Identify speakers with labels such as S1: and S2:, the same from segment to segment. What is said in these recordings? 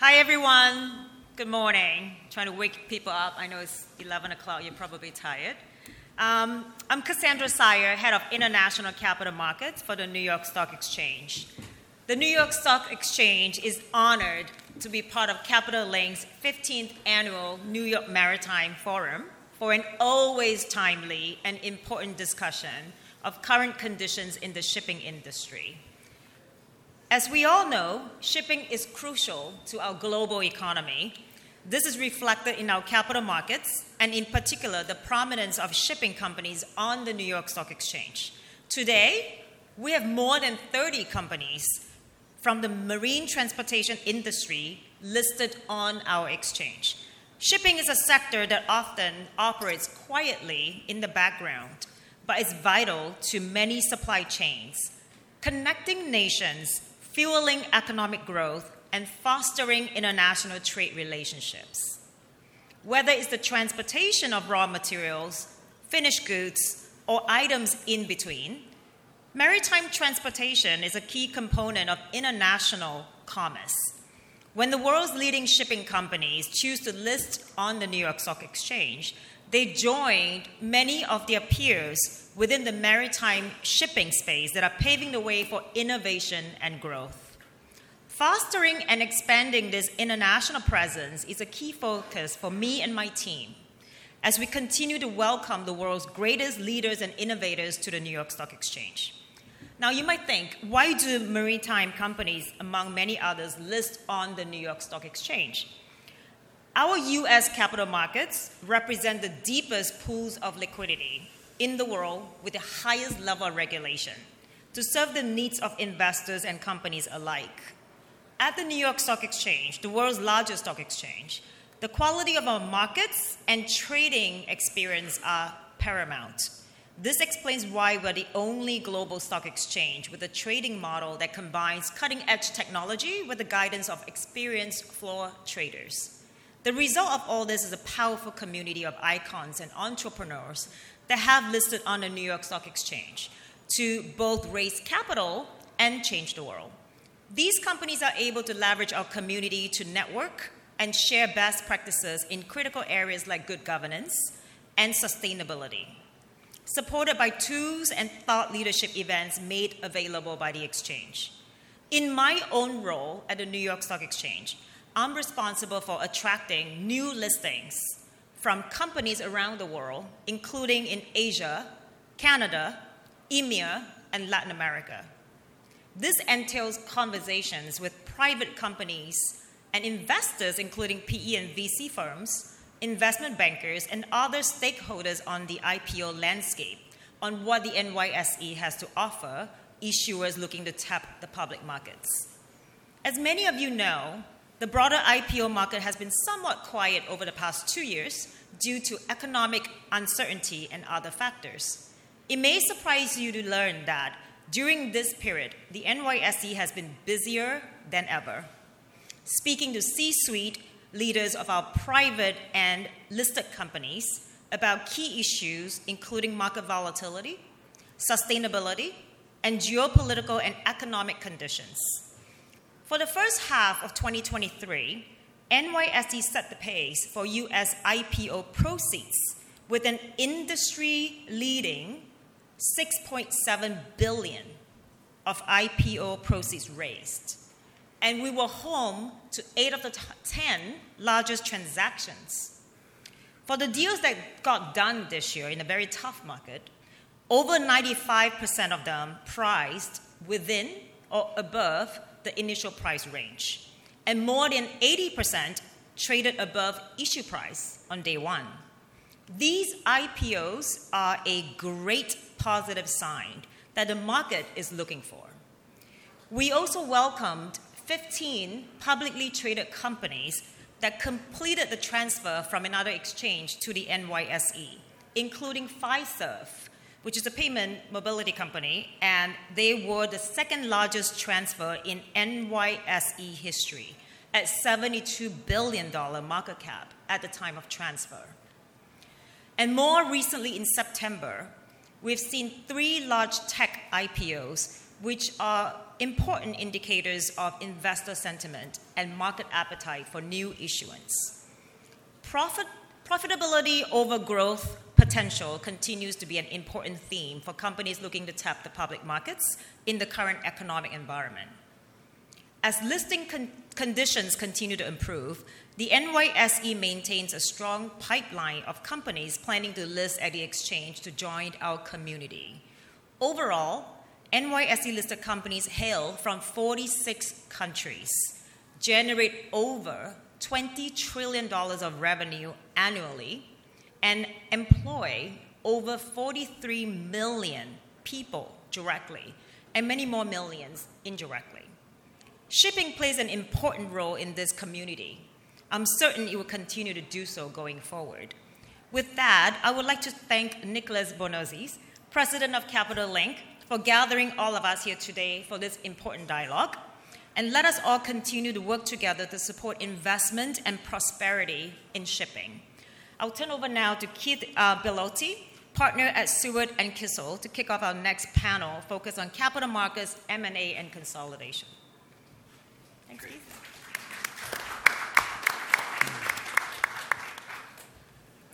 S1: Hi, everyone. Good morning. Trying to wake people up. I know it's 11 o'clock. You're probably tired. Um, I'm Cassandra Seier, head of international capital markets for the New York Stock Exchange. The New York Stock Exchange is honored to be part of Capital Link's 15th annual New York Maritime Forum for an always timely and important discussion of current conditions in the shipping industry. As we all know, shipping is crucial to our global economy. This is reflected in our capital markets, and in particular, the prominence of shipping companies on the New York Stock Exchange. Today, we have more than 30 companies from the marine transportation industry listed on our exchange. Shipping is a sector that often operates quietly in the background, but is vital to many supply chains, connecting nations fueling economic growth, and fostering international trade relationships. Whether it's the transportation of raw materials, finished goods, or items in between, maritime transportation is a key component of international commerce. When the world's leading shipping companies choose to list on the New York Stock Exchange, they joined many of their peers within the maritime shipping space that are paving the way for innovation and growth. Fostering and expanding this international presence is a key focus for me and my team as we continue to welcome the world's greatest leaders and innovators to the New York Stock Exchange. Now, you might think, why do maritime companies, among many others, list on the New York Stock Exchange? Our US capital markets represent the deepest pools of liquidity in the world with the highest level of regulation to serve the needs of investors and companies alike. At the New York Stock Exchange, the world's largest stock exchange, the quality of our markets and trading experience are paramount. This explains why we're the only global stock exchange with a trading model that combines cutting edge technology with the guidance of experienced floor traders. The result of all this is a powerful community of icons and entrepreneurs that have listed on the New York Stock Exchange to both raise capital and change the world. These companies are able to leverage our community to network and share best practices in critical areas like good governance and sustainability, supported by tools and thought leadership events made available by the exchange. In my own role at the New York Stock Exchange, I'm responsible for attracting new listings from companies around the world, including in Asia, Canada, EMEA, and Latin America. This entails conversations with private companies and investors, including PE and VC firms, investment bankers, and other stakeholders on the IPO landscape on what the NYSE has to offer issuers looking to tap the public markets. As many of you know, the broader IPO market has been somewhat quiet over the past two years due to economic uncertainty and other factors. It may surprise you to learn that during this period, the NYSE has been busier than ever. Speaking to C suite leaders of our private and listed companies about key issues, including market volatility, sustainability, and geopolitical and economic conditions. For the first half of 2023, NYSE set the pace for US IPO proceeds with an industry leading 6.7 billion of IPO proceeds raised. And we were home to 8 of the 10 largest transactions. For the deals that got done this year in a very tough market, over 95% of them priced within or above the initial price range, and more than 80% traded above issue price on day one. These IPOs are a great positive sign that the market is looking for. We also welcomed 15 publicly traded companies that completed the transfer from another exchange to the NYSE, including Fiserv, which is a payment mobility company, and they were the second largest transfer in NYSE history at $72 billion market cap at the time of transfer. And more recently, in September, we've seen three large tech IPOs, which are important indicators of investor sentiment and market appetite for new issuance. Profit, profitability over growth potential continues to be an important theme for companies looking to tap the public markets in the current economic environment. As listing con- conditions continue to improve, the NYSE maintains a strong pipeline of companies planning to list at the exchange to join our community. Overall, NYSE listed companies hail from 46 countries, generate over $20 trillion of revenue annually, and employ over 43 million people directly and many more millions indirectly. Shipping plays an important role in this community. I'm certain it will continue to do so going forward. With that, I would like to thank Nicholas Bornozis, President of Capital Link, for gathering all of us here today for this important dialogue. And let us all continue to work together to support investment and prosperity in shipping. I'll turn over now to Keith uh, Billotti, partner at Seward and Kissel, to kick off our next panel focused on capital markets, M&A, and consolidation.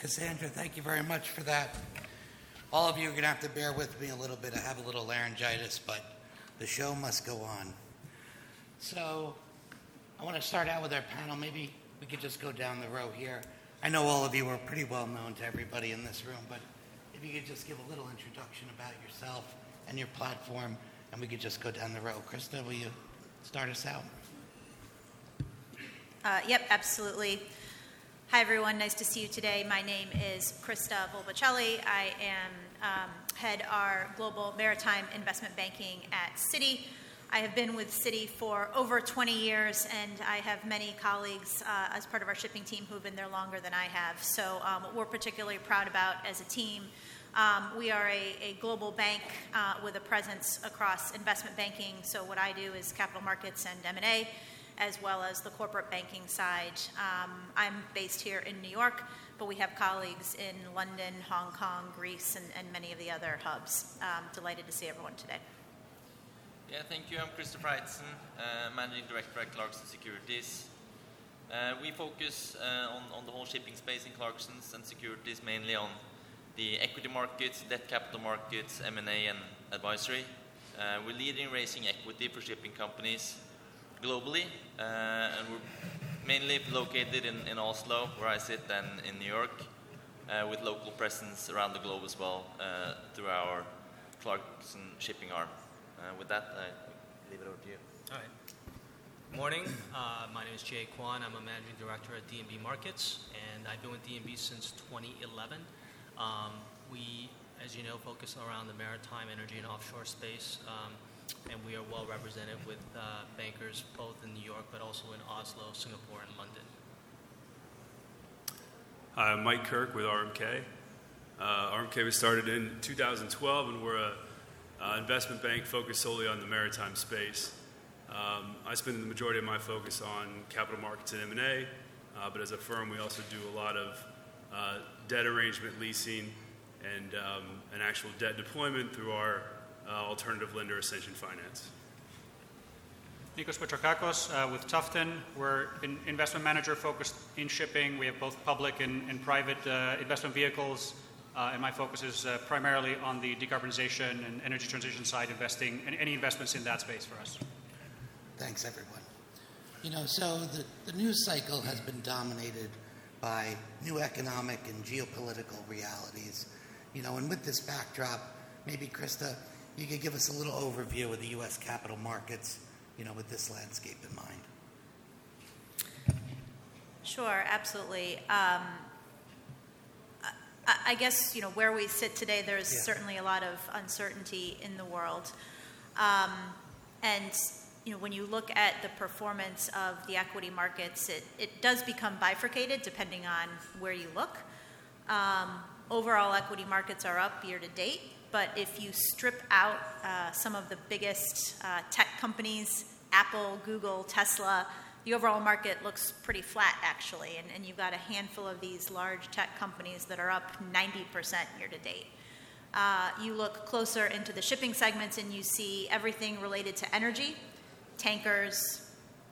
S2: Cassandra, thank you very much for that. All of you are going to have to bear with me a little bit. I have a little laryngitis, but the show must go on. So, I want to start out with our panel. Maybe we could just go down the row here. I know all of you are pretty well known to everybody in this room, but if you could just give a little introduction about yourself and your platform, and we could just go down the row. Christa, will you start us out?
S3: Uh, yep, absolutely. Hi, everyone. Nice to see you today. My name is Christa Volpicelli. I am um, head our global maritime investment banking at Citi. I have been with Citi for over 20 years, and I have many colleagues uh, as part of our shipping team who have been there longer than I have. So, um, what we're particularly proud about as a team, um, we are a, a global bank uh, with a presence across investment banking. So, what I do is capital markets and M&A as well as the corporate banking side. Um, I'm based here in New York, but we have colleagues in London, Hong Kong, Greece, and, and many of the other hubs. Um, delighted to see everyone today.
S4: Yeah, thank you. I'm Christopher Eitzen, uh, Managing Director at Clarkson Securities. Uh, we focus uh, on, on the whole shipping space in Clarksons and securities, mainly on the equity markets, debt capital markets, M&A, and advisory. Uh, we're leading raising equity for shipping companies globally, uh, and we're mainly located in, in Oslo, where I sit, and in New York, uh, with local presence around the globe as well uh, through our Clarkson shipping arm. With that, I leave it over to you.
S5: All right. Good Morning. Uh, my name is Jae Kwon. I'm a managing director at DNB Markets, and I've been with DNB since 2011. Um, we, as you know, focus around the maritime, energy, and offshore space. Um, and we are well represented with uh, bankers both in New York but also in Oslo, Singapore, and London.
S6: Hi, I'm Mike Kirk with RMK. Uh, RMK was started in 2012, and we're an uh, investment bank focused solely on the maritime space. Um, I spend the majority of my focus on capital markets and M&A, uh, but as a firm, we also do a lot of uh, debt arrangement leasing and, um, and actual debt deployment through our uh, alternative lender Ascension Finance.
S7: Nikos Petrakakos uh, with Tufton. We're an investment manager focused in shipping. We have both public and, and private uh, investment vehicles. Uh, and my focus is uh, primarily on the decarbonization and energy transition side, investing and any investments in that space for us.
S2: Thanks, everyone. You know, so the, the news cycle has been dominated by new economic and geopolitical realities. You know, and with this backdrop, maybe Christa, you could give us a little overview of the U.S. capital markets, you know, with this landscape in mind.
S3: Sure, absolutely. Um, I, I, guess you know where we sit today. There's yeah. certainly a lot of uncertainty in the world, um, and you know when you look at the performance of the equity markets, it, it does become bifurcated depending on where you look. Um, overall, equity markets are up year to date but if you strip out uh, some of the biggest uh, tech companies, Apple, Google, Tesla, the overall market looks pretty flat actually. And, and you've got a handful of these large tech companies that are up 90% year to date. Uh, you look closer into the shipping segments and you see everything related to energy, tankers,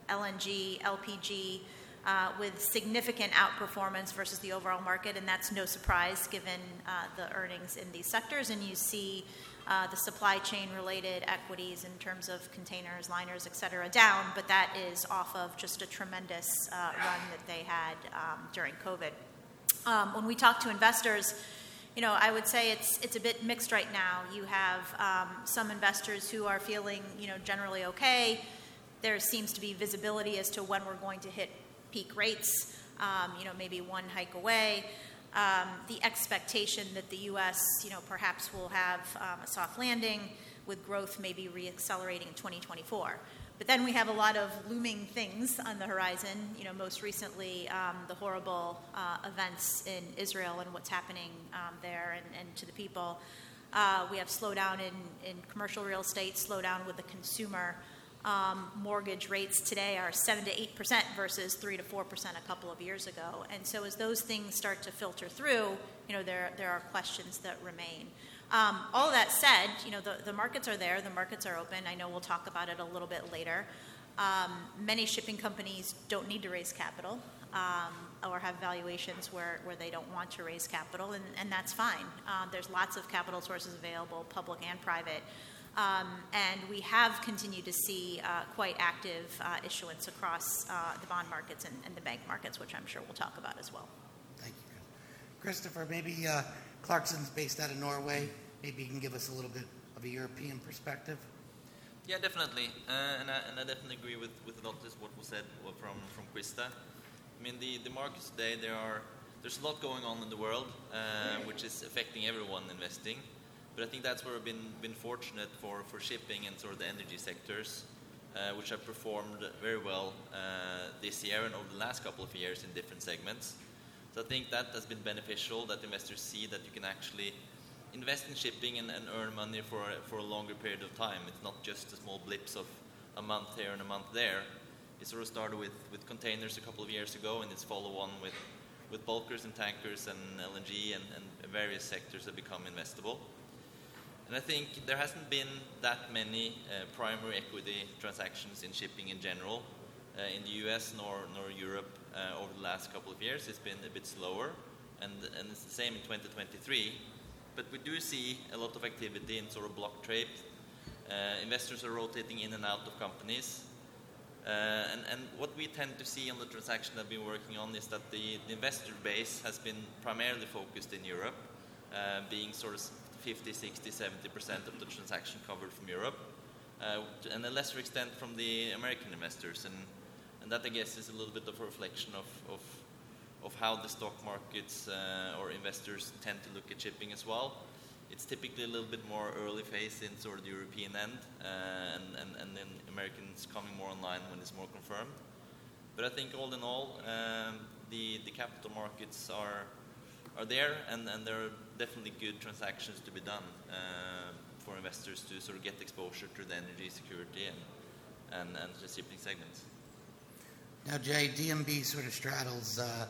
S3: LNG, LPG, uh, with significant outperformance versus the overall market, and that's no surprise given uh, the earnings in these sectors. And you see uh, the supply chain related equities in terms of containers, liners, et cetera, down, but that is off of just a tremendous uh, run that they had um, during COVID. Um, when we talk to investors, you know, I would say it's it's a bit mixed right now. You have um, some investors who are feeling, you know, generally okay. There seems to be visibility as to when we're going to hit peak rates. Um, you know, maybe one hike away um, the expectation that the U.S., you know, perhaps will have um, a soft landing with growth maybe reaccelerating in 2024. But then we have a lot of looming things on the horizon. You know, most recently um, the horrible uh, events in Israel and what's happening um, there and, and, to the people. Uh, we have slowdown in, in commercial real estate, slowdown with the consumer um, mortgage rates today are 7 to 8 percent versus 3 to 4 percent a couple of years ago. And so as those things start to filter through, you know, there, there are questions that remain. Um, all that said, you know, the, the markets are there, the markets are open. I know we'll talk about it a little bit later. Um, many shipping companies don't need to raise capital um, or have valuations where, where they don't want to raise capital, and, and that's fine. Um, there's lots of capital sources available, public and private. Um, and we have continued to see uh, quite active uh, issuance across uh, the bond markets and, and, the bank markets, which I'm sure we'll talk about as well.
S2: Thank you. Christopher, maybe uh, Clarkson's based out of Norway. Maybe you can give us a little bit of a European perspective.
S4: Yeah, definitely. Uh, and I, and, I, definitely agree with, with a lot of what was said from, from Christa. I mean, the, the markets today, there are, there's a lot going on in the world, uh, which is affecting everyone investing. But I think that's where we've been, been fortunate for, for shipping and sort of the energy sectors, uh, which have performed very well uh, this year and over the last couple of years in different segments. So I think that has been beneficial that investors see that you can actually invest in shipping and, and earn money for for a longer period of time. It's not just the small blips of a month here and a month there. It sort of started with, with containers a couple of years ago, and it's follow on with, with bulkers and tankers and LNG and, and various sectors that become investable. And I think there hasn't been that many uh, primary equity transactions in shipping in general uh, in the US nor, nor Europe uh, over the last couple of years. It's been a bit slower, and, and it's the same in 2023. But we do see a lot of activity in sort of block trade. Uh, investors are rotating in and out of companies. Uh, and, and, what we tend to see on the transaction that we've been working on is that the, the investor base has been primarily focused in Europe, uh, being sort of 50, 60, 70% of the transaction covered from Europe, uh, and a lesser extent from the American investors. And, and that, I guess, is a little bit of a reflection of, of, of how the stock markets uh, or investors tend to look at shipping as well. It's typically a little bit more early phase in sort of the European end, uh, and, and, and then Americans coming more online when it's more confirmed. But I think all in all, um, the, the capital markets are are there, and, and there are definitely good transactions to be done uh, for investors to sort of get exposure to the energy security and, and, and the shipping segments.
S2: Now, Jae, DNB sort of straddles, uh,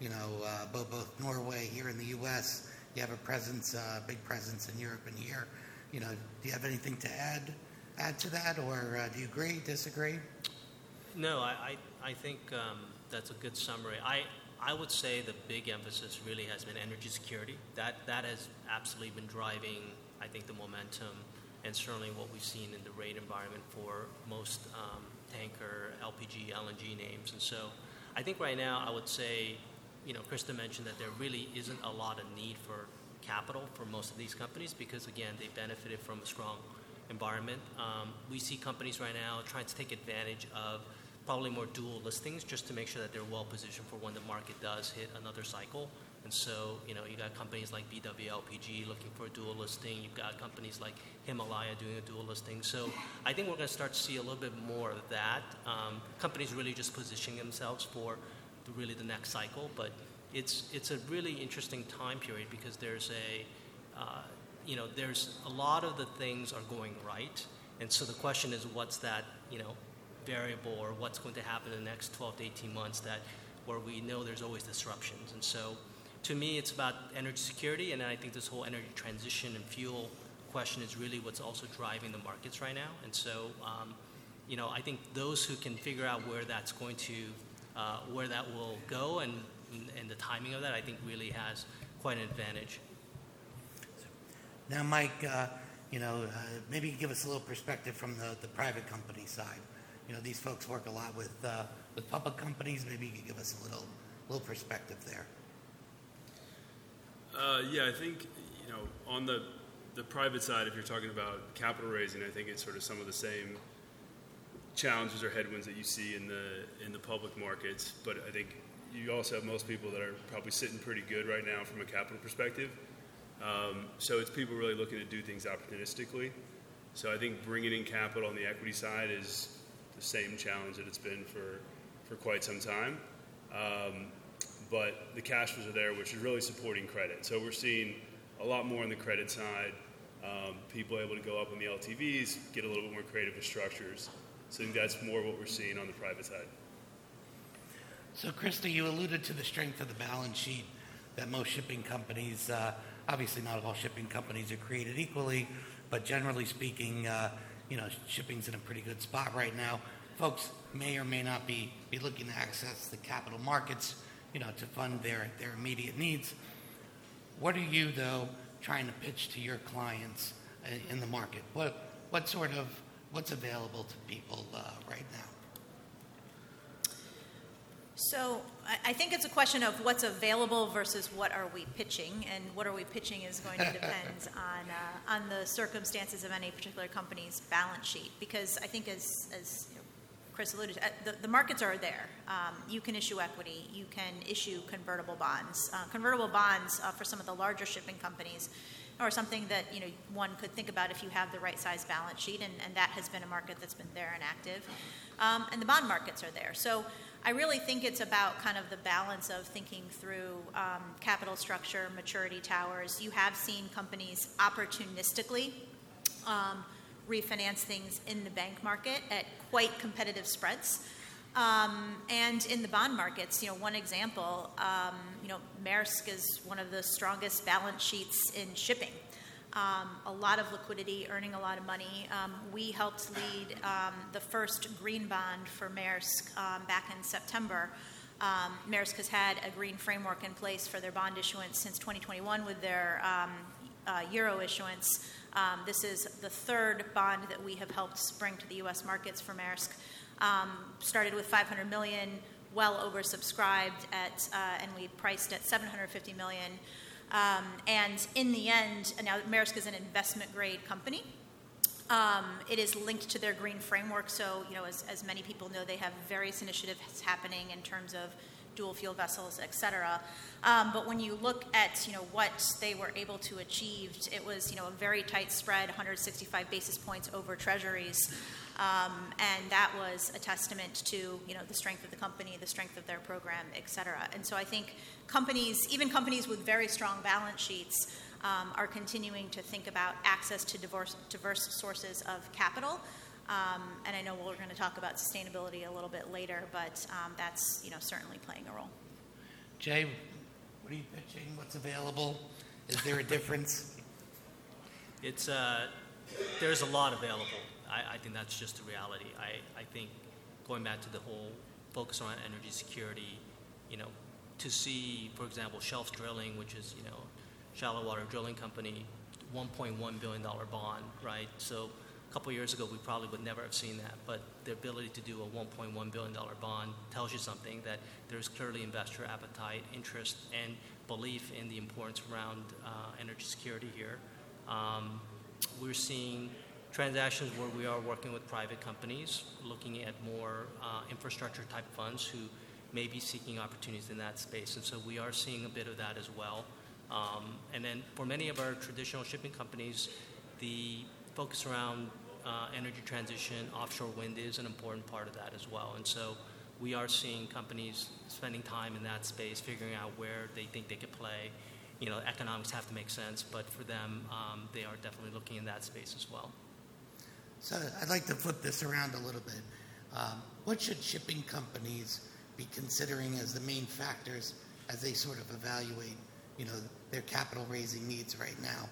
S2: you know, uh, both, both, Norway here in the U.S. You have a presence, uh, big presence in Europe and here. You know, do you have anything to add add to that, or uh, do you agree, disagree?
S5: No, I, I, I think um, that's a good summary. I, I would say the big emphasis really has been energy security. That, that has absolutely been driving, I think, the momentum and certainly what we've seen in the rate environment for most um, tanker, LPG, LNG names. And so I think right now I would say, you know, Christa mentioned that there really isn't a lot of need for capital for most of these companies because, again, they benefited from a strong environment. Um, we see companies right now trying to take advantage of probably more dual listings just to make sure that they're well positioned for when the market does hit another cycle. And so, you know, you got companies like BW LPG looking for a dual listing. You've got companies like Himalaya doing a dual listing. So I think we're going to start to see a little bit more of that. Um, companies really just positioning themselves for the, really the next cycle. But it's it's a really interesting time period because there's a uh, you know there's a lot of the things are going right. And so the question is, what's that you know variable or what's going to happen in the next 12 to 18 months that where we know there's always disruptions. And so to me, it's about energy security, and I think this whole energy transition and fuel question is really what's also driving the markets right now. And so, um, you know, I think those who can figure out where that's going to, uh, where that will go, and and the timing of that, I think really has quite an advantage.
S2: Now, Mike, uh, you know, uh, maybe give us a little perspective from the, the private company side. You know, these folks work a lot with uh, with public companies. Maybe you could give us a little little perspective there.
S6: Uh, yeah, I think you know on the the private side, if you're talking about capital raising, I think it's sort of some of the same challenges or headwinds that you see in the in the public markets. But I think you also have most people that are probably sitting pretty good right now from a capital perspective. Um, so it's people really looking to do things opportunistically. So I think bringing in capital on the equity side is the same challenge that it's been for for quite some time. Um, but the cash flows are there, which is really supporting credit. So we're seeing a lot more on the credit side. Um, people able to go up on the LTVs, get a little bit more creative with structures. So I think that's more what we're seeing on the private side.
S2: So, Christa, you alluded to the strength of the balance sheet that most shipping companies, uh, obviously not all shipping companies are created equally, but generally speaking, uh, you know, shipping's in a pretty good spot right now. Folks may or may not be, be looking to access the capital markets you know, to fund their, their immediate needs. What are you, though, trying to pitch to your clients uh, in the market? What, what sort of, what's available to people uh, right now?
S3: So I think it's a question of what's available versus what are we pitching, and what are we pitching is going to depend on uh, on the circumstances of any particular company's balance sheet. Because I think as as Chris alluded to, uh, the, the markets are there. Um, you can issue equity, you can issue convertible bonds. Uh, convertible bonds uh, for some of the larger shipping companies or something that you know one could think about if you have the right size balance sheet, and, and that has been a market that's been there and active. Um, and the bond markets are there. So I really think it's about kind of the balance of thinking through um, capital structure, maturity towers. You have seen companies opportunistically. Um, refinance things in the bank market at quite competitive spreads. Um, and in the bond markets, you know, one example, um, you know, Maersk is one of the strongest balance sheets in shipping. Um, a lot of liquidity, earning a lot of money. Um, we helped lead um, the first green bond for Maersk um, back in September. Maersk has had a green framework in place for their bond issuance since 2021 with their uh, euro issuance. Um, this is the third bond that we have helped bring to the U.S. markets for Maersk. Um, started with 500 million, well oversubscribed at, uh, and we priced at 750 million. Um, and in the end, now Maersk is an investment grade company. Um, it is linked to their green framework, so you know, as, as many people know, they have various initiatives happening in terms of dual fuel vessels, et cetera. Um, but when you look at you know what they were able to achieve, it was you know a very tight spread, 165 basis points over Treasuries, um, and that was a testament to you know the strength of the company, the strength of their program, et cetera. And so I think companies, even companies with very strong balance sheets, um, are continuing to think about access to diverse, diverse sources of capital. Um, and I know we're going to talk about sustainability a little bit later, but um, that's you know certainly playing a role.
S2: Jae, what are you pitching? What's available? Is there a difference?
S5: It's uh, there's a lot available. I, I think that's just the reality. I, I think going back to the whole focus on energy security, you know, to see, for example, Shelf Drilling, which is you know shallow water drilling company, 1.1 billion dollar bond, right? So a couple years ago, we probably would never have seen that, but the ability to do a $1.1 billion bond tells you something that there's clearly investor appetite, interest, and belief in the importance around uh, energy security here. Um, we're seeing transactions where we are working with private companies, looking at more uh, infrastructure type funds who may be seeking opportunities in that space. And so we are seeing a bit of that as well. Um, and then for many of our traditional shipping companies, the focus around uh, energy transition, offshore wind is an important part of that as well. And so we are seeing companies spending time in that space, figuring out where they think they could play. You know, economics have to make sense, but for them, um, they are definitely looking in that space as well.
S2: So I'd like to flip this around a little bit. Um, what should shipping companies be considering as the main factors as they sort of evaluate you know, their capital raising needs right now.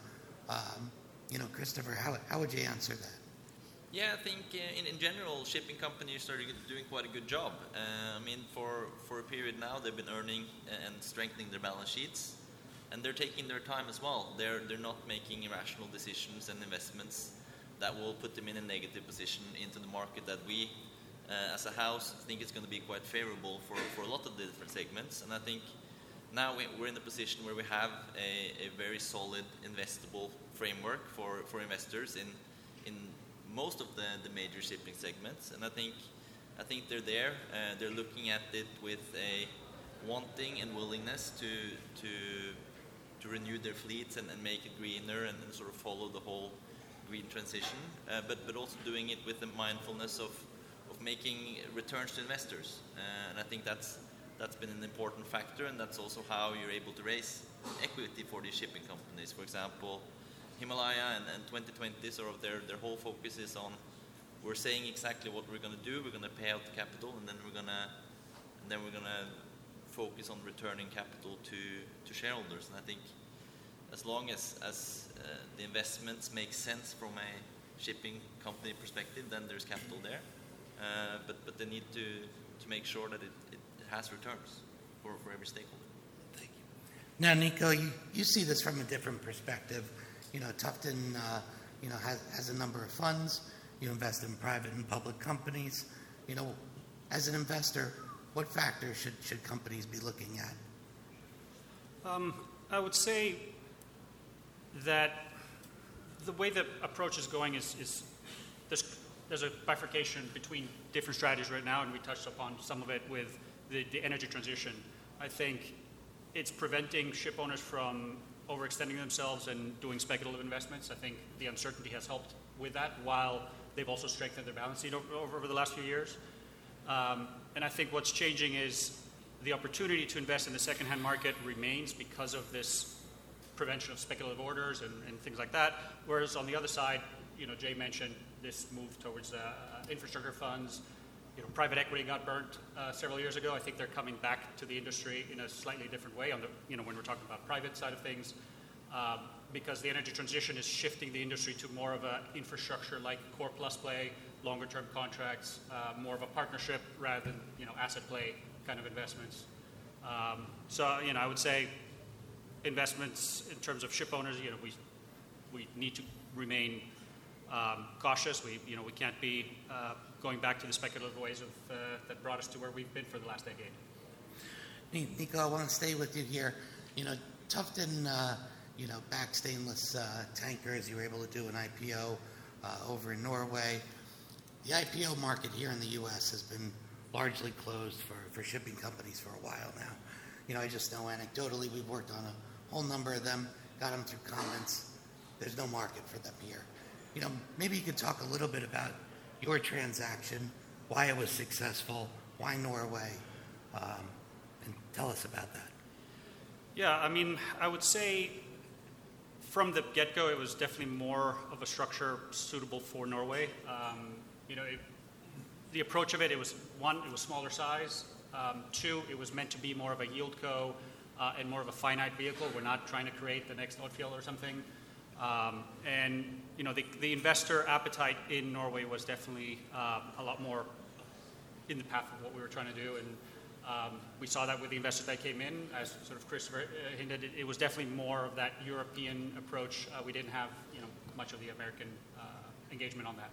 S2: Um, you know, Christopher, how, how would you answer that?
S4: Yeah, I think uh, in, in general, shipping companies are doing quite a good job. Uh, I mean, for, for a period now, they've been earning and strengthening their balance sheets, and they're taking their time as well. They're, they're not making irrational decisions and investments that will put them in a negative position into the market that we, uh, as a house, think is going to be quite favorable for, for a lot of the different segments. And I think now we're in a position where we have a, a very solid investable framework for, for investors in, in most of the, the major shipping segments. And I think, I think they're there. Uh, they're looking at it with a wanting and willingness to, to, to renew their fleets and, and make it greener and, and sort of follow the whole green transition, uh, but, but also doing it with the mindfulness of, of making returns to investors. Uh, and I think that's, that's been an important factor, and that's also how you're able to raise equity for these shipping companies. For example, Himalaya and, and 2020, sort of their, their whole focus is on we're saying exactly what we're going to do. We're going to pay out the capital, and then we're going to then we're going to focus on returning capital to, to shareholders. And I think as long as, as uh, the investments make sense from a shipping company perspective, then there's capital there. Uh, but, but they need to, to make sure that it, it, it has returns for, for every stakeholder.
S2: Thank you. Now, Nico, you, you see this from a different perspective. You know, Tufton, uh, you know, has, has a number of funds. You invest in private and public companies. You know, as an investor, what factors should, should companies be looking at?
S7: Um, I would say that the way the approach is going is, is there's, there's a bifurcation between different strategies right now, and we touched upon some of it with the, the energy transition. I think it's preventing ship owners from overextending themselves and doing speculative investments. I think the uncertainty has helped with that, while they've also strengthened their balance sheet over, over the last few years. Um, and I think what's changing is the opportunity to invest in the secondhand market remains because of this prevention of speculative orders and, and things like that. Whereas on the other side, you know, Jae mentioned this move towards uh, infrastructure funds. You know, private equity got burnt uh, several years ago. I think they're coming back to the industry in a slightly different way. On the, you know, when we're talking about private side of things, um, because the energy transition is shifting the industry to more of an infrastructure-like core plus play, longer-term contracts, uh, more of a partnership rather than you know asset play kind of investments. Um, so you know, I would say investments in terms of ship owners, you know, we, we need to remain um, cautious. We, you know, we can't be uh, going back to the speculative ways of, uh, that brought us to where we've been for the last decade.
S2: Nico, I want to stay with you here. You know, Tufton, uh, you know, back stainless uh, tankers. You were able to do an IPO uh, over in Norway. The IPO market here in the U.S. has been largely closed for, for shipping companies for a while now. You know, I just know anecdotally we've worked on a whole number of them, got them through comments. There's no market for them here. You know, maybe you could talk a little bit about your transaction, why it was successful, why Norway, um, and tell us about that.
S7: Yeah, I mean, I would say from the get go, it was definitely more of a structure suitable for Norway. Um, you know, the approach of it, it was one, it was smaller size. Um, two, it was meant to be more of a yield co uh, and more of a finite vehicle. We're not trying to create the next Odfjell or something. Um, and you know, the, the, investor appetite in Norway was definitely uh, a lot more in the path of what we were trying to do. And um, we saw that with the investors that came in, as sort of Christopher uh, hinted, it, it was definitely more of that European approach. Uh, we didn't have you know much of the American uh, engagement on that.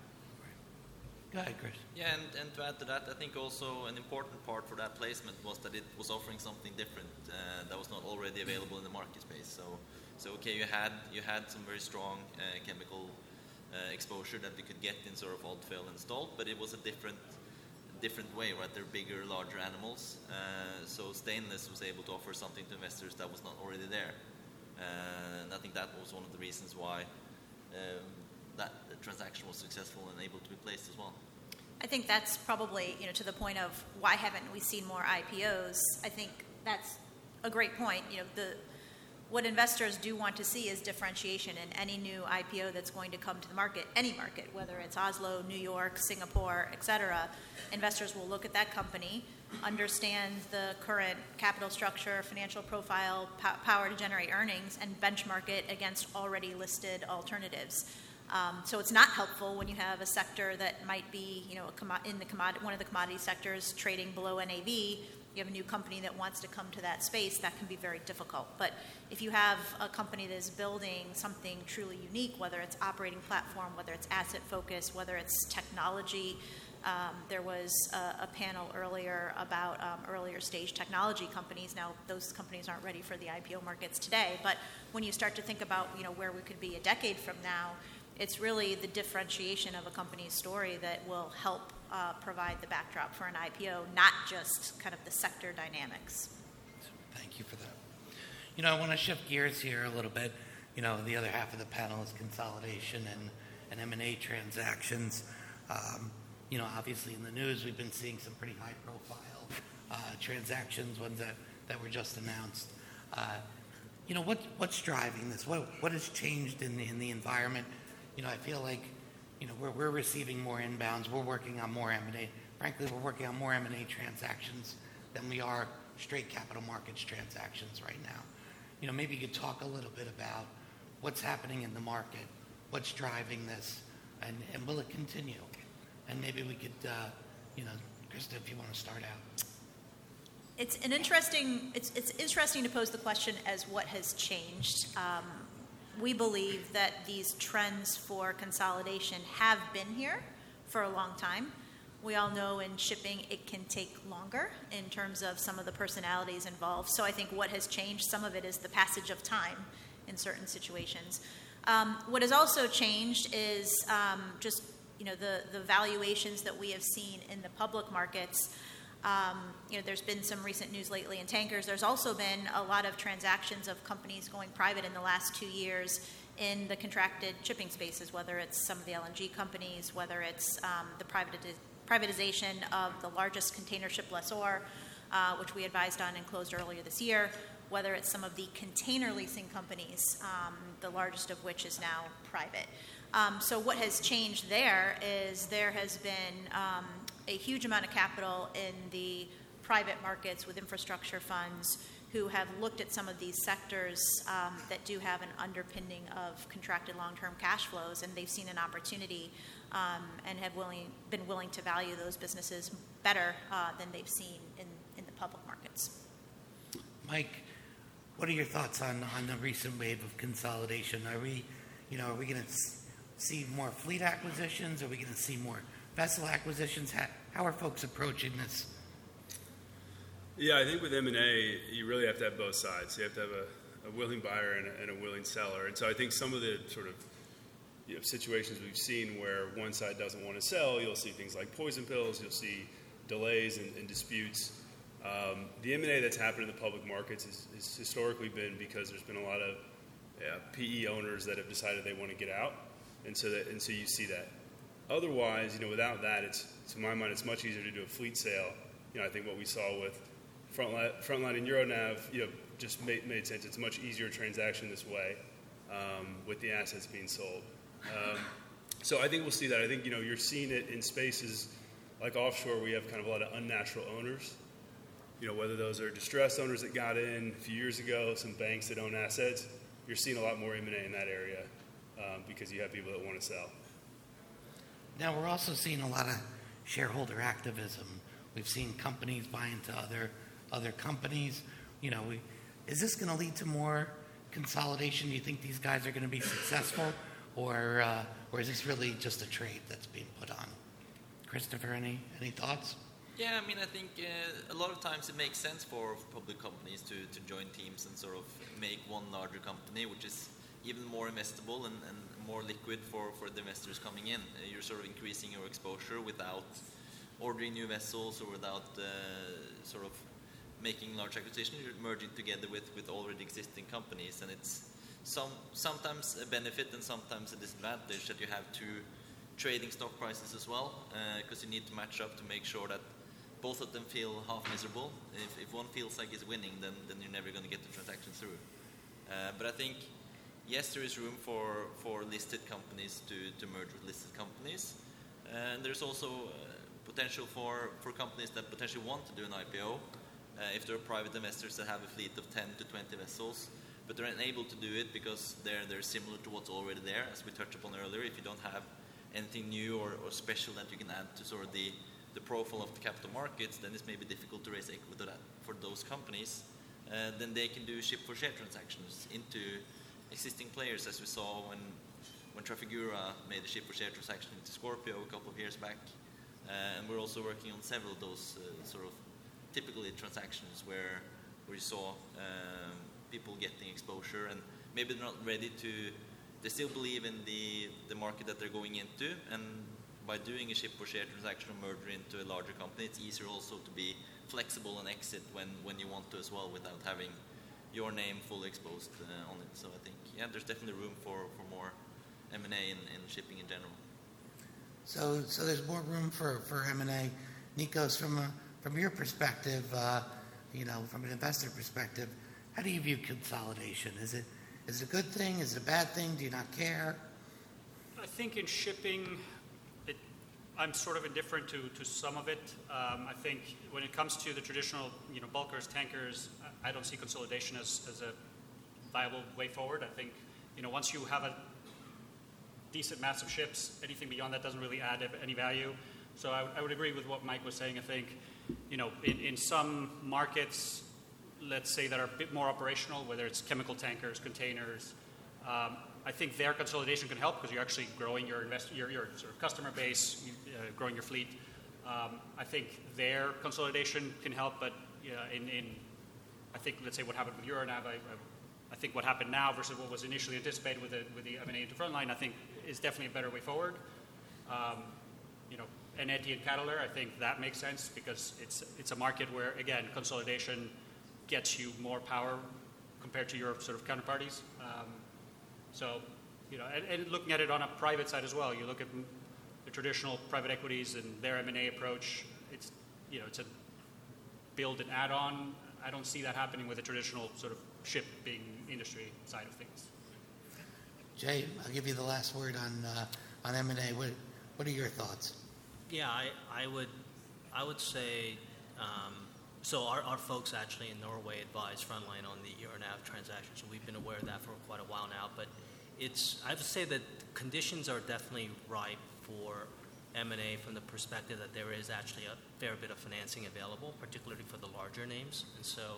S2: Go ahead, Chris.
S4: Yeah, and, and to add to that, I think also an important part for that placement was that it was offering something different uh, that was not already available in the market space. So, so okay, you had you had some very strong uh, chemical uh, exposure that you could get in sort of Odfjell and Stolt, but it was a different different way, right? They're bigger, larger animals. Uh, so stainless was able to offer something to investors that was not already there. Uh, and I think that was one of the reasons why um, transaction was successful and able to be placed as well.
S3: I think that's probably, you know, to the point of why haven't we seen more IPOs? I think that's a great point. You know, the what investors do want to see is differentiation in any new IPO that's going to come to the market, any market, whether it's Oslo, New York, Singapore, et cetera. Investors will look at that company understand the current capital structure, financial profile, po- power to generate earnings, and benchmark it against already listed alternatives. Um, so it's not helpful when you have a sector that might be, you know, commo- in the commodity, one of the commodity sectors trading below NAV. You have a new company that wants to come to that space. That can be very difficult. But if you have a company that is building something truly unique, whether it's operating platform, whether it's asset focus, whether it's technology. Um, there was a, a, panel earlier about um, earlier stage technology companies. Now, those companies aren't ready for the IPO markets today, but when you start to think about you know where we could be a decade from now, it's really the differentiation of a company's story that will help uh, provide the backdrop for an IPO, not just kind of the sector dynamics.
S2: Thank you for that. You know, I want to shift gears here a little bit. You know, the other half of the panel is consolidation and, and M&A transactions. Um, you know, obviously in the news, we've been seeing some pretty high-profile uh, transactions, ones that, that were just announced. Uh, you know, what, what's driving this? What, what has changed in the, in the environment? You know, I feel like, you know, we're, we're receiving more inbounds. We're working on more M&A. Frankly, we're working on more M&A transactions than we are straight capital markets transactions right now. You know, maybe you could talk a little bit about what's happening in the market, what's driving this, and, and will it continue? And maybe we could, uh, you know, Christa, if you want to start out.
S3: It's an interesting. It's it's interesting to pose the question as what has changed. Um, we believe that these trends for consolidation have been here for a long time. We all know in shipping it can take longer in terms of some of the personalities involved. So I think what has changed, some of it is the passage of time in certain situations. Um, what has also changed is um, just you know the, the valuations that we have seen in the public markets. Um, you know, there's been some recent news lately in tankers. There's also been a lot of transactions of companies going private in the last two years in the contracted shipping spaces, whether it's some of the LNG companies, whether it's um, the privatization of the largest container ship lessor, uh, which we advised on and closed earlier this year, whether it's some of the container leasing companies, um, the largest of which is now private. Um, so, what has changed there is there has been um, a huge amount of capital in the private markets with infrastructure funds who have looked at some of these sectors um, that do have an underpinning of contracted long term cash flows, and they've seen an opportunity um, and have willing, been willing to value those businesses better uh, than they've seen in, in the public markets.
S2: Mike, what are your thoughts on, on the recent wave of consolidation? Are we, you know, are we going to see more fleet acquisitions? Are we going to see more vessel acquisitions? How, are folks approaching this?
S6: Yeah, I think with M&A, you really have to have both sides. You have to have a, a willing buyer and a, and a, willing seller. And so I think some of the sort of you know, situations we've seen where one side doesn't want to sell, you'll see things like poison pills, you'll see delays and, and disputes. Um, the M&A that's happened in the public markets has historically been because there's been a lot of yeah, PE owners that have decided they want to get out and so that and so you see that. Otherwise, you know, without that, it's to my mind, it's much easier to do a fleet sale. You know, I think what we saw with Frontline, Frontline and Euronav, you know, just made, made sense. It's a much easier transaction this way um, with the assets being sold. Um, so I think we'll see that. I think you know you're seeing it in spaces like offshore. We have kind of a lot of unnatural owners. You know, whether those are distressed owners that got in a few years ago, some banks that own assets. You're seeing a lot more M&A in that area um, because you have people that want to sell.
S2: Now, we're also seeing a lot of shareholder activism. We've seen companies buy into other, other companies. You know, we, is this going to lead to more consolidation? Do you think these guys are going to be successful? Or, uh, or is this really just a trade that's being put on? Christopher, any, any thoughts?
S4: Yeah, I mean, I think uh, a lot of times it makes sense for public companies to, to join teams and sort of make one larger company, which is even more investable and, and more liquid for, for the investors coming in. Uh, you're sort of increasing your exposure without ordering new vessels or without uh, sort of making large acquisitions. You're merging together with, with already existing companies, and it's some sometimes a benefit and sometimes a disadvantage that you have two trading stock prices as well, because uh, you need to match up to make sure that both of them feel half miserable. If, if one feels like it's winning, then, then you're never going to get the transaction through. Uh, but I think yes, there is room for, for listed companies to, to merge with listed companies. And there's also uh, potential for, for companies that potentially want to do an IPO. Uh, if there are private investors that have a fleet of 10 to 20 vessels, but they're unable to do it because they're, they're similar to what's already there, as we touched upon earlier. If you don't have anything new or, or special that you can add to sort of the, the profile of the capital markets, then it's maybe difficult to raise equity for those companies. Uh, then they can do ship for share transactions into existing players, as we saw when when Trafigura made a ship for share transaction into Scorpio a couple of years back. Uh, and we're also working on several of those uh, sort of typically transactions where where you saw um, people getting exposure and maybe they're not ready to they still believe in the the market that they're going into and by doing a ship for share transaction or merger into a larger company it's easier also to be flexible and exit when when you want to as well without having your name fully exposed uh, on it so I think yeah there's definitely room for for more M&A and, and shipping in general.
S2: So, so there's more room for, for M&A. Nikos, from, a, from your perspective, uh, you know, from an investor perspective, how do you view consolidation? Is it, is it a good thing? Is it a bad thing? Do you not care?
S7: I think in shipping, it, I'm sort of indifferent to, to some of it. Um, I think when it comes to the traditional, you know, bulkers, tankers, I don't see consolidation as, as a viable way forward. I think, you know, once you have a decent mass of ships. Anything beyond that doesn't really add any value. So I, I would agree with what Mike was saying. I think, you know, in, in some markets, let's say that are a bit more operational, whether it's chemical tankers, containers, um, I think their consolidation can help because you're actually growing your invest your, your sort of customer base, uh, growing your fleet. Um, I think their consolidation can help, but in, in, I think let's say what happened with Euronav, I, I, I, think what happened now versus what was initially anticipated with the with the M&A into Frontline, I think is definitely a better way forward. Um, you know, Eneti and Cadeler, I think that makes sense because it's it's a market where again consolidation gets you more power compared to your sort of counterparties. Um, so, you know, and, and, looking at it on a private side as well, you look at the traditional private equities and their M&A approach. It's you know, it's a build and add on. I don't see that happening with a traditional sort of shipping industry side of things.
S2: Jae, I'll give you the last word on uh, on M and A. What what are your thoughts?
S5: Yeah, I, I would I would say um, so. Our, our folks actually in Norway advised Frontline on the Euronav transaction, so we've been aware of that for quite a while now. But it's I would say that conditions are definitely ripe for M&A from the perspective that there is actually a fair bit of financing available, particularly for the larger names. And so,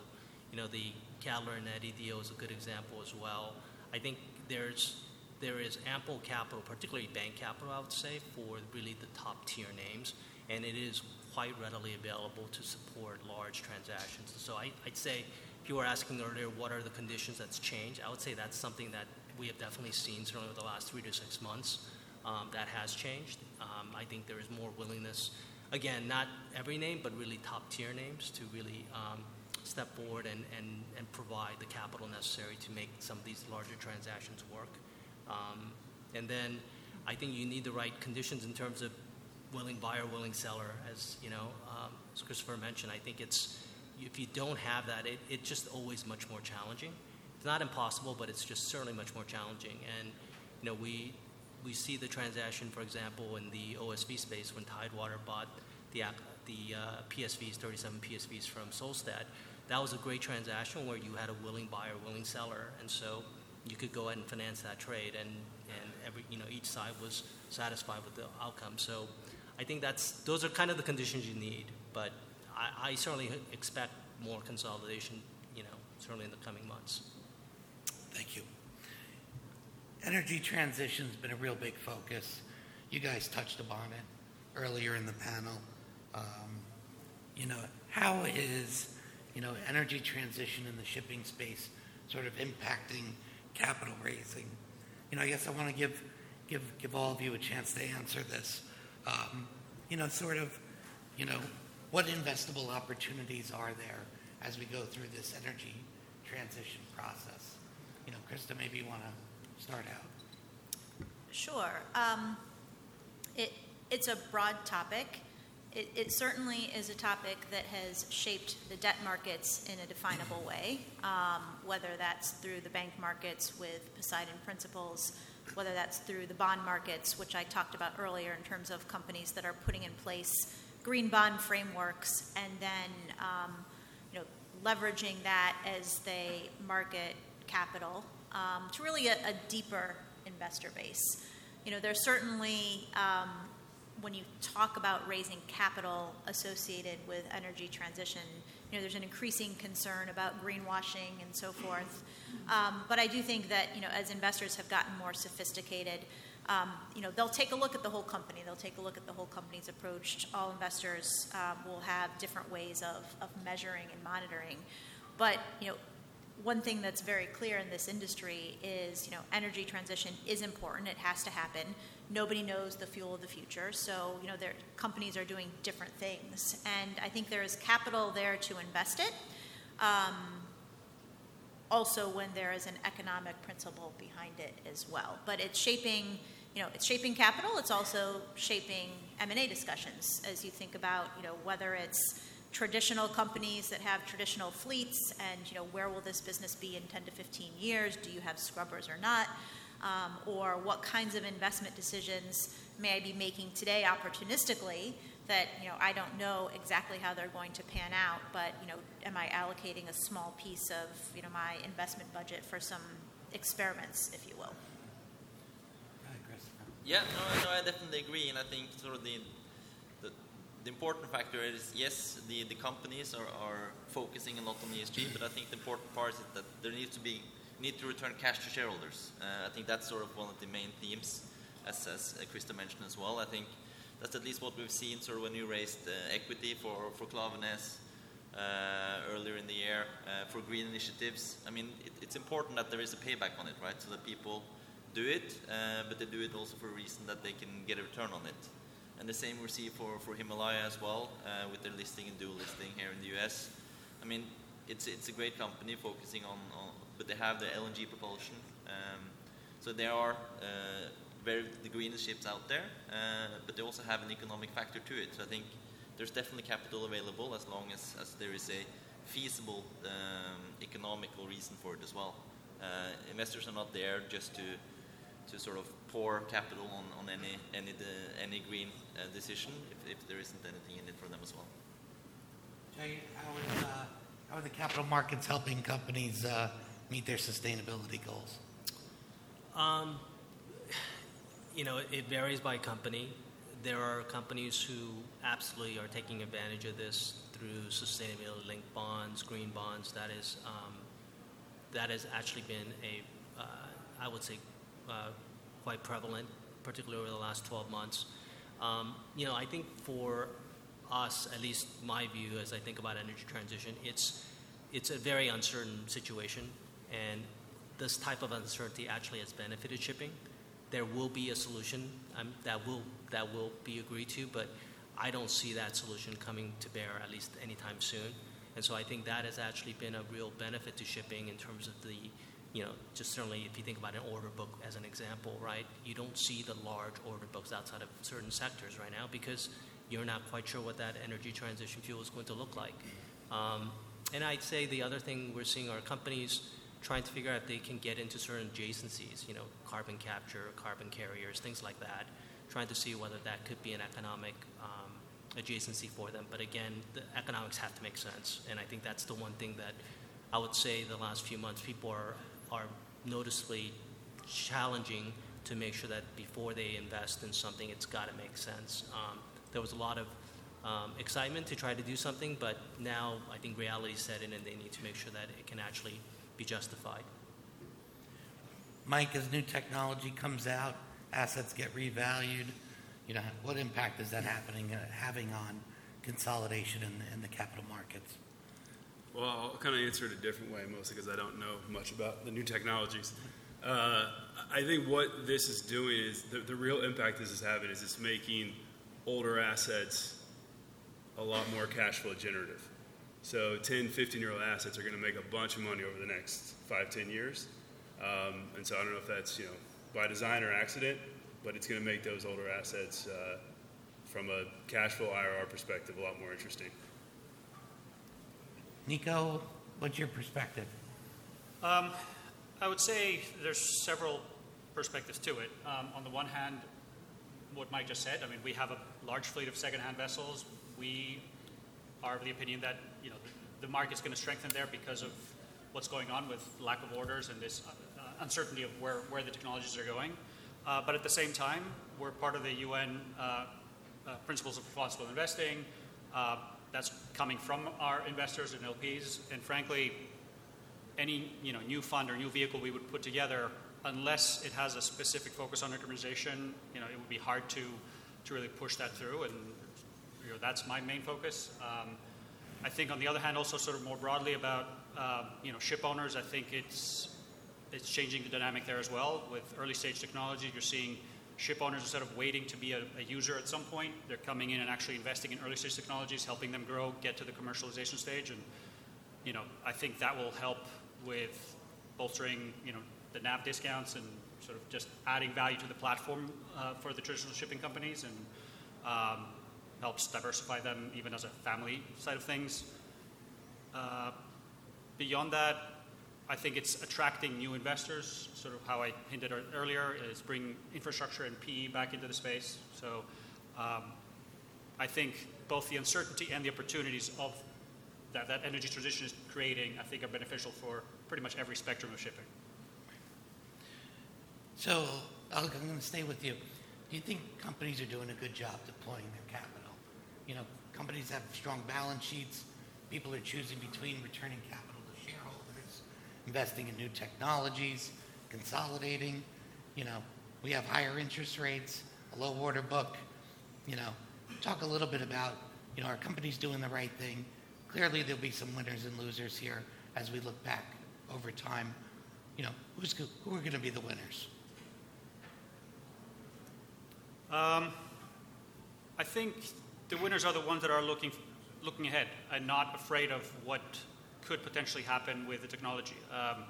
S5: you know, the Cadeler and Eneti deal is a good example as well. I think there's there is ample capital, particularly bank capital, I would say, for really the top tier names, and it is quite readily available to support large transactions. And so I, would say, if you were asking earlier, what are the conditions that's changed, I would say that's something that we have definitely seen certainly over the last three to six months. Um, that has changed. Um, I think there is more willingness, again, not every name, but really top tier names to really um, step forward and, and, and provide the capital necessary to make some of these larger transactions work. Um, and then I think you need the right conditions in terms of willing buyer, willing seller. As you know, um, as Christopher mentioned, I think it's if you don't have that, it, it's just always much more challenging. It's not impossible, but it's just certainly much more challenging. And you know, we we see the transaction, for example, in the OSV space when Tidewater bought the the uh, PSVs, 37 PSVs from Solstad. That was a great transaction where you had a willing buyer, willing seller, and so you could go ahead and finance that trade, and, and every you know each side was satisfied with the outcome. So I think that's those are kind of the conditions you need. But I, I certainly expect more consolidation. You know, certainly in the coming months.
S2: Thank you. Energy transition's been a real big focus. You guys touched upon it earlier in the panel. Um, you know, how is you know energy transition in the shipping space sort of impacting capital raising? You know, I guess I want to give give give all of you a chance to answer this. Um, you know, sort of, you know, what investable opportunities are there as we go through this energy transition process? You know, Christa, maybe you want to start out.
S3: Sure. Um, it, it's a broad topic. It, it, certainly is a topic that has shaped the debt markets in a definable way, um, whether that's through the bank markets with Poseidon principles, whether that's through the bond markets, which I talked about earlier in terms of companies that are putting in place green bond frameworks and then um, you know, leveraging that as they market capital um, to really a, a, deeper investor base. You know, there's certainly um, when you talk about raising capital associated with energy transition, you know, there's an increasing concern about greenwashing and so forth. Um, but I do think that, you know, as investors have gotten more sophisticated, um, you know, they'll take a look at the whole company. They'll take a look at the whole company's approach. All investors um, will have different ways of, of measuring and monitoring. But, you know, one thing that's very clear in this industry is, you know, energy transition is important. It has to happen. Nobody knows the fuel of the future, so you know, their companies are doing different things, and I think there is capital there to invest it. Um, also, when there is an economic principle behind it as well, but it's shaping, you know, it's shaping capital. It's also shaping M and A discussions as you think about, you know, whether it's traditional companies that have traditional fleets and you know where will this business be in 10 to 15 years? Do you have scrubbers or not? Um, or what kinds of investment decisions may i be making today opportunistically that you know i don't know exactly how they're going to pan out but you know am i allocating a small piece of you know my investment budget for some experiments if you will?
S4: Yeah no, no i definitely agree and i think sort of the the important factor is yes, the, the companies are, are focusing a lot on ESG, but I think the important part is that there needs to be need to return cash to shareholders. Uh, I think that's sort of one of the main themes, as, as uh, Christa mentioned as well. I think that's at least what we've seen sort of when you raised uh, equity for, for Klaveness uh, earlier in the year uh, for green initiatives. I mean, it, it's important that there is a payback on it, right? So that people do it, uh, but they do it also for a reason that they can get a return on it. And the same we see for, for Himalaya as well, uh, with their listing and dual listing here in the US. I mean, it's, it's a great company focusing on, on but they have the LNG propulsion. Um, so there are uh, very the greenest ships out there, uh, but they also have an economic factor to it. So I think there's definitely capital available as long as, as there is a feasible um, economical reason for it as well. Uh, investors are not there just to to sort of pour capital on, on any any the, any green uh, decision if, if there isn't anything in it for them as well.
S2: Jae, how is, uh, how are the capital markets helping companies uh, meet their sustainability goals?
S5: Um, you know, it varies by company. There are companies who absolutely are taking advantage of this through sustainability linked bonds, green bonds. That is um, that has actually been a, uh, I would say, uh, quite prevalent, particularly over the last 12 months. Um, you know, I think for us, at least my view as I think about energy transition, it's it's a very uncertain situation, and this type of uncertainty actually has benefited shipping. There will be a solution um, that will that will be agreed to, but I don't see that solution coming to bear at least anytime soon. And so I think that has actually been a real benefit to shipping in terms of the you know, just certainly if you think about an order book as an example, right, you don't see the large order books outside of certain sectors right now because you're not quite sure what that energy transition fuel is going to look like. Um, and I'd say the other thing we're seeing are companies trying to figure out if they can get into certain adjacencies, you know, carbon capture, carbon carriers, things like that, trying to see whether that could be an economic um, adjacency for them. But again, the economics have to make sense. And I think that's the one thing that I would say the last few months people are are noticeably challenging to make sure that before they invest in something, it's got to make sense. Um, there was a lot of um, excitement to try to do something, but now I think reality set in and they need to make sure that it can actually be justified.
S2: Mike, as new technology comes out, assets get revalued. You know, what impact is that happening uh, having on consolidation in, in the capital markets?
S6: Well, I'll kind of answer it a different way, mostly because I don't know much about the new technologies. Uh, I think what this is doing is the, the real impact this is having is it's making older assets a lot more cash flow generative. So 10, 15 year old assets are going to make a bunch of money over the next five, 10 years. Um, and so I don't know if that's you know by design or accident, but it's going to make those older assets uh, from a cash flow IRR perspective a lot more interesting.
S2: Nico, what's your perspective?
S7: Um, I would say there's several perspectives to it. Um, on the one hand, what Mike just said, I mean, we have a large fleet of secondhand vessels. we are of the opinion that you know the, the market's going to strengthen there because of what's going on with lack of orders and this uh, uncertainty of where, where the technologies are going. Uh, but at the same time, we're part of the UN uh, uh, Principles of Responsible Investing. That's coming from our investors and LPs, and frankly, any you know new fund or new vehicle we would put together, unless it has a specific focus on decarbonization, you know, it would be hard to to really push that through, and you know, that's my main focus. Um, I think, on the other hand, also sort of more broadly about uh, you know ship owners, I think it's it's changing the dynamic there as well. With early stage technology, you're seeing ship owners instead of waiting to be a, a, user at some point, they're coming in and actually investing in early stage technologies, helping them grow, get to the commercialization stage, and you know I think that will help with bolstering you know the NAV discounts and sort of just adding value to the platform uh, for the traditional shipping companies and um, helps diversify them even as a family side of things. Uh, beyond that, I think it's attracting new investors, sort of how I hinted earlier, is bring infrastructure and PE back into the space. So um, I think both the uncertainty and the opportunities of that, that energy transition is creating, I think, are beneficial for pretty much every spectrum of shipping.
S2: So I'm going to stay with you. Do you think companies are doing a good job deploying their capital? You know, companies have strong balance sheets. People are choosing between returning capital investing in new technologies, consolidating. You know, we have higher interest rates, a low order book. You know, talk a little bit about, you know, our companies doing the right thing? Clearly, there'll be some winners and losers here as we look back over time. You know, who's, who are going to be the winners?
S7: Um, I think the winners are the ones that are looking, looking ahead and not afraid of what could potentially happen with the technology. Um,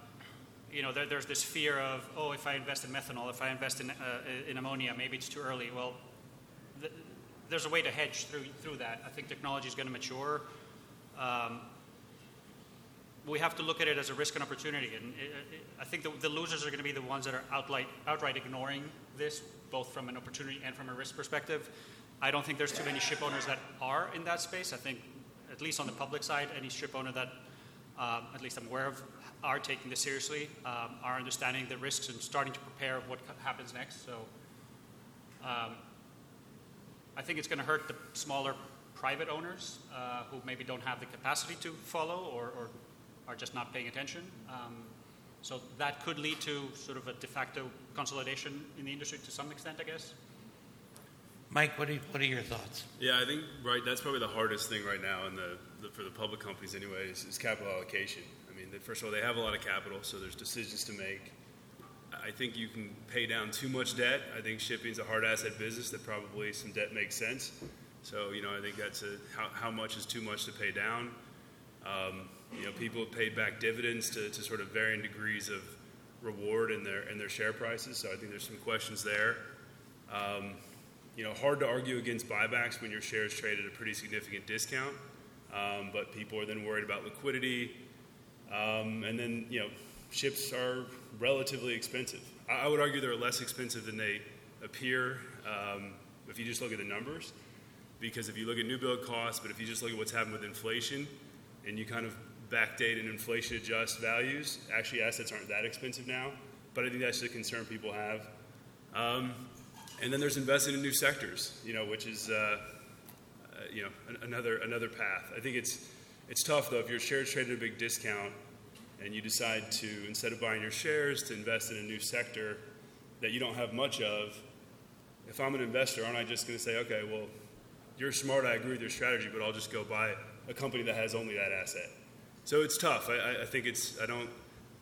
S7: you know, there, there's this fear of, oh, if I invest in methanol, if I invest in, uh, in ammonia, maybe it's too early. Well, th- there's a way to hedge through, through that. I think technology is going to mature. Um, we have to look at it as a risk and opportunity. And it, it, I think the, the, losers are going to be the ones that are outright, outright ignoring this, both from an opportunity and from a risk perspective. I don't think there's too many ship owners that are in that space. I think, at least on the public side, any ship owner that, um, at least I'm aware of, are taking this seriously, um, are understanding the risks and starting to prepare what happens next. So um, I think it's going to hurt the smaller private owners uh, who maybe don't have the capacity to follow or, or are just not paying attention. Um, so that could lead to sort of a de facto consolidation in the industry to some extent, I guess.
S2: Mike, what are, what are your thoughts?
S6: Yeah, I think right. That's probably the hardest thing right now, in the, the for the public companies, anyway, is, is capital allocation. I mean, first of all, they have a lot of capital, so there's decisions to make. I think you can pay down too much debt. I think shipping is a hard asset business that probably some debt makes sense. So you know, I think that's a how, how much is too much to pay down. Um, you know, people have paid back dividends to, to sort of varying degrees of reward in their in their share prices. So I think there's some questions there. Um, you know, hard to argue against buybacks when your shares trade at a pretty significant discount. Um, but people are then worried about liquidity. Um, and then, you know, ships are relatively expensive. I, I, would argue they're less expensive than they appear um, if you just look at the numbers. Because if you look at new build costs, but if you just look at what's happened with inflation and you kind of backdate and inflation adjust values. Actually, assets aren't that expensive now, but I think that's the concern people have. And then there's investing in new sectors, you know, which is uh, uh, you know another another path. I think it's it's tough though if your shares trade at a big discount and you decide to instead of buying your shares to invest in a new sector that you don't have much of. If I'm an investor, aren't I just going to say, okay, well, you're smart, I agree with your strategy, but I'll just go buy a company that has only that asset? So it's tough. I, I think it's, I don't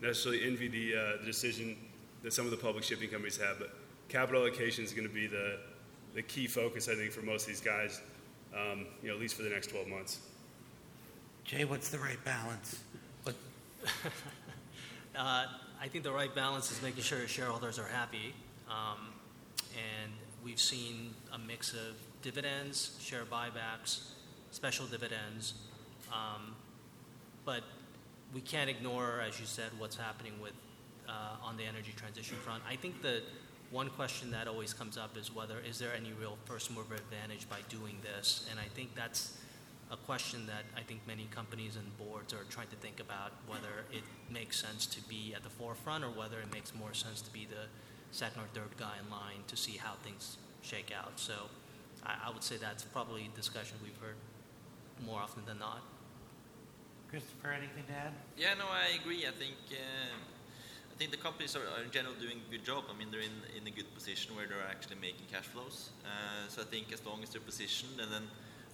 S6: necessarily envy the, uh, the decision that some of the public shipping companies have, but capital allocation is going to be the, the key focus, I think, for most of these guys, um, you know, at least for the next 12 months.
S2: Jae, what's the right balance? What?
S5: uh, I think the right balance is making sure shareholders are happy. Um, and we've seen a mix of dividends, share buybacks, special dividends. Um, but we can't ignore, as you said, what's happening with uh, on the energy transition front. I think the one question that always comes up is whether is there any real first mover advantage by doing this? And I think that's a question that I think many companies and boards are trying to think about whether it makes sense to be at the forefront or whether it makes more sense to be the second or third guy in line to see how things shake out. So I, I would say that's probably a discussion we've heard more often than not.
S2: Christopher, anything to add?
S4: Yeah, no, I agree. I think uh, I think the companies are, are in general doing a good job. I mean, they're in, in a good position where they're actually making cash flows. Uh, so I think as long as they're positioned, and then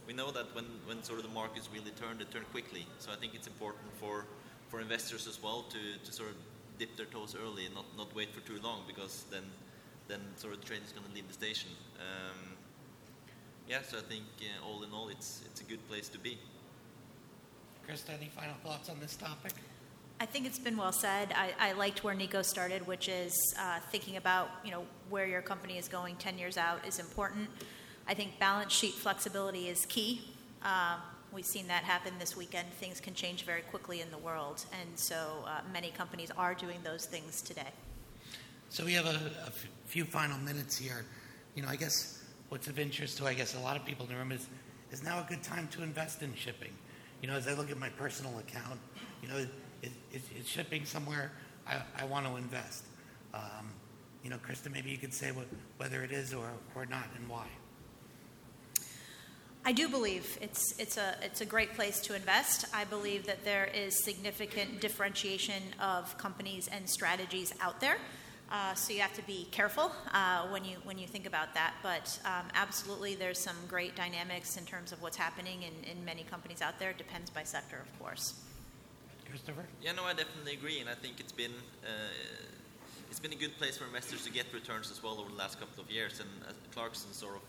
S4: we know that when, when sort of the markets really turn, they turn quickly. So I think it's important for, for investors as well to, to sort of dip their toes early and not, not wait for too long because then then sort of the train is going to leave the station. Um, yeah, so I think uh, all in all, it's it's a good place to be.
S2: Christa, any final thoughts on this topic?
S3: I think it's been well said. I, I liked where Nico started, which is uh, thinking about you know where your company is going 10 years out is important. I think balance sheet flexibility is key. Uh, we've seen that happen this weekend. Things can change very quickly in the world, and so uh, many companies are doing those things today.
S2: So we have a, few final minutes here. You know, I guess what's of interest to I guess a lot of people in the room is is now a good time to invest in shipping. You know, as I look at my personal account, you know, is, shipping somewhere I, I want to invest? Um, you know, Christa, maybe you could say what, whether it is or, or not and why.
S3: I do believe it's, it's, a, it's a great place to invest. I believe that there is significant differentiation of companies and strategies out there. Uh, so you have to be careful uh, when you when you think about that. But um, absolutely, there's some great dynamics in terms of what's happening in, in many companies out there. It depends by sector, of course.
S2: Christopher?
S4: Yeah, no, I definitely agree, and I think it's been uh, it's been a good place for investors to get returns as well over the last couple of years. And uh, Clarkson, sort of,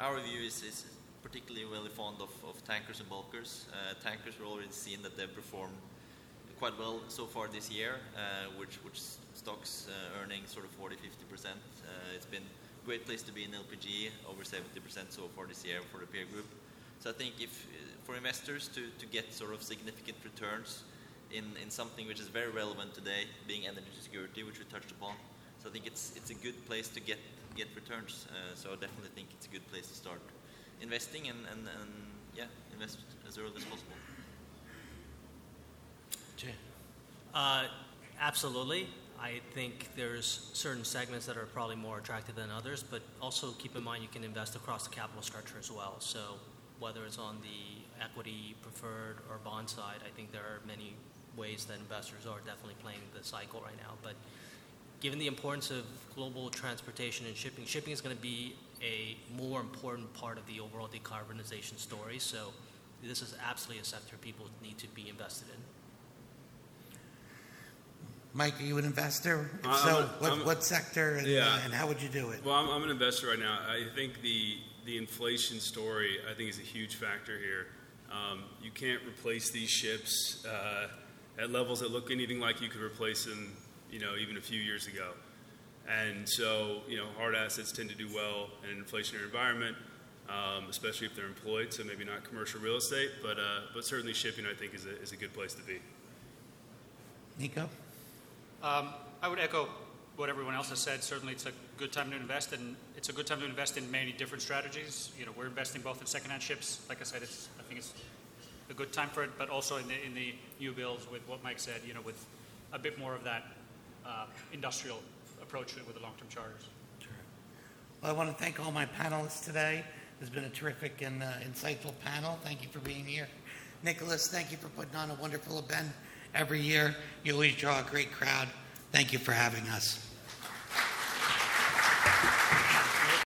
S4: our view is, is particularly really fond of, of tankers and bulkers. Uh, tankers, we're already seeing that they've performed quite well so far this year, uh, which which stocks uh, earning sort of 40, 50 percent. Uh, it's been a great place to be in LPG, over 70 percent so far this year for the peer group. So I think if for investors to, to get sort of significant returns in, in something which is very relevant today, being energy security, which we touched upon. So I think it's it's a good place to get get returns. Uh, so I definitely think it's a good place to start investing and, and, and yeah, invest as early as possible.
S2: Jae.
S5: Uh, absolutely. I think there's certain segments that are probably more attractive than others, but also keep in mind you can invest across the capital structure as well. So whether it's on the equity, preferred, or bond side, I think there are many ways that investors are definitely playing the cycle right now. But given the importance of global transportation and shipping, shipping is going to be a more important part of the overall decarbonization story. So this is absolutely a sector people need to be invested in.
S2: Mike, are you an investor? If
S6: Uh,
S2: so,
S6: I'm a-
S2: what, what sector and,
S6: Yeah.
S2: uh, and how would you do it?
S6: Well, I'm, I'm an investor right now. I think the the inflation story I think is a huge factor here. Um, you can't replace these ships uh, at levels that look anything like you could replace them, you know, even a few years ago. And so, you know, hard assets tend to do well in an inflationary environment, um, especially if they're employed. So maybe not commercial real estate, but uh, but certainly shipping I think is a, is a good place to be.
S2: Nico?
S7: Um, I would echo what everyone else has said. Certainly, it's a good time to invest, and it's a good time to invest in many different strategies. You know, we're investing both in secondhand ships. Like I said, it's I think it's a good time for it, but also in the in the new builds with what Mike said. You know, with a bit more of that uh, industrial approach with the long-term charters.
S2: Well, I want to thank all my panelists today. It's been a terrific and uh, insightful panel. Thank you for being here. Nicholas, thank you for putting on a wonderful event every year. You always draw a great crowd. Thank you for having us.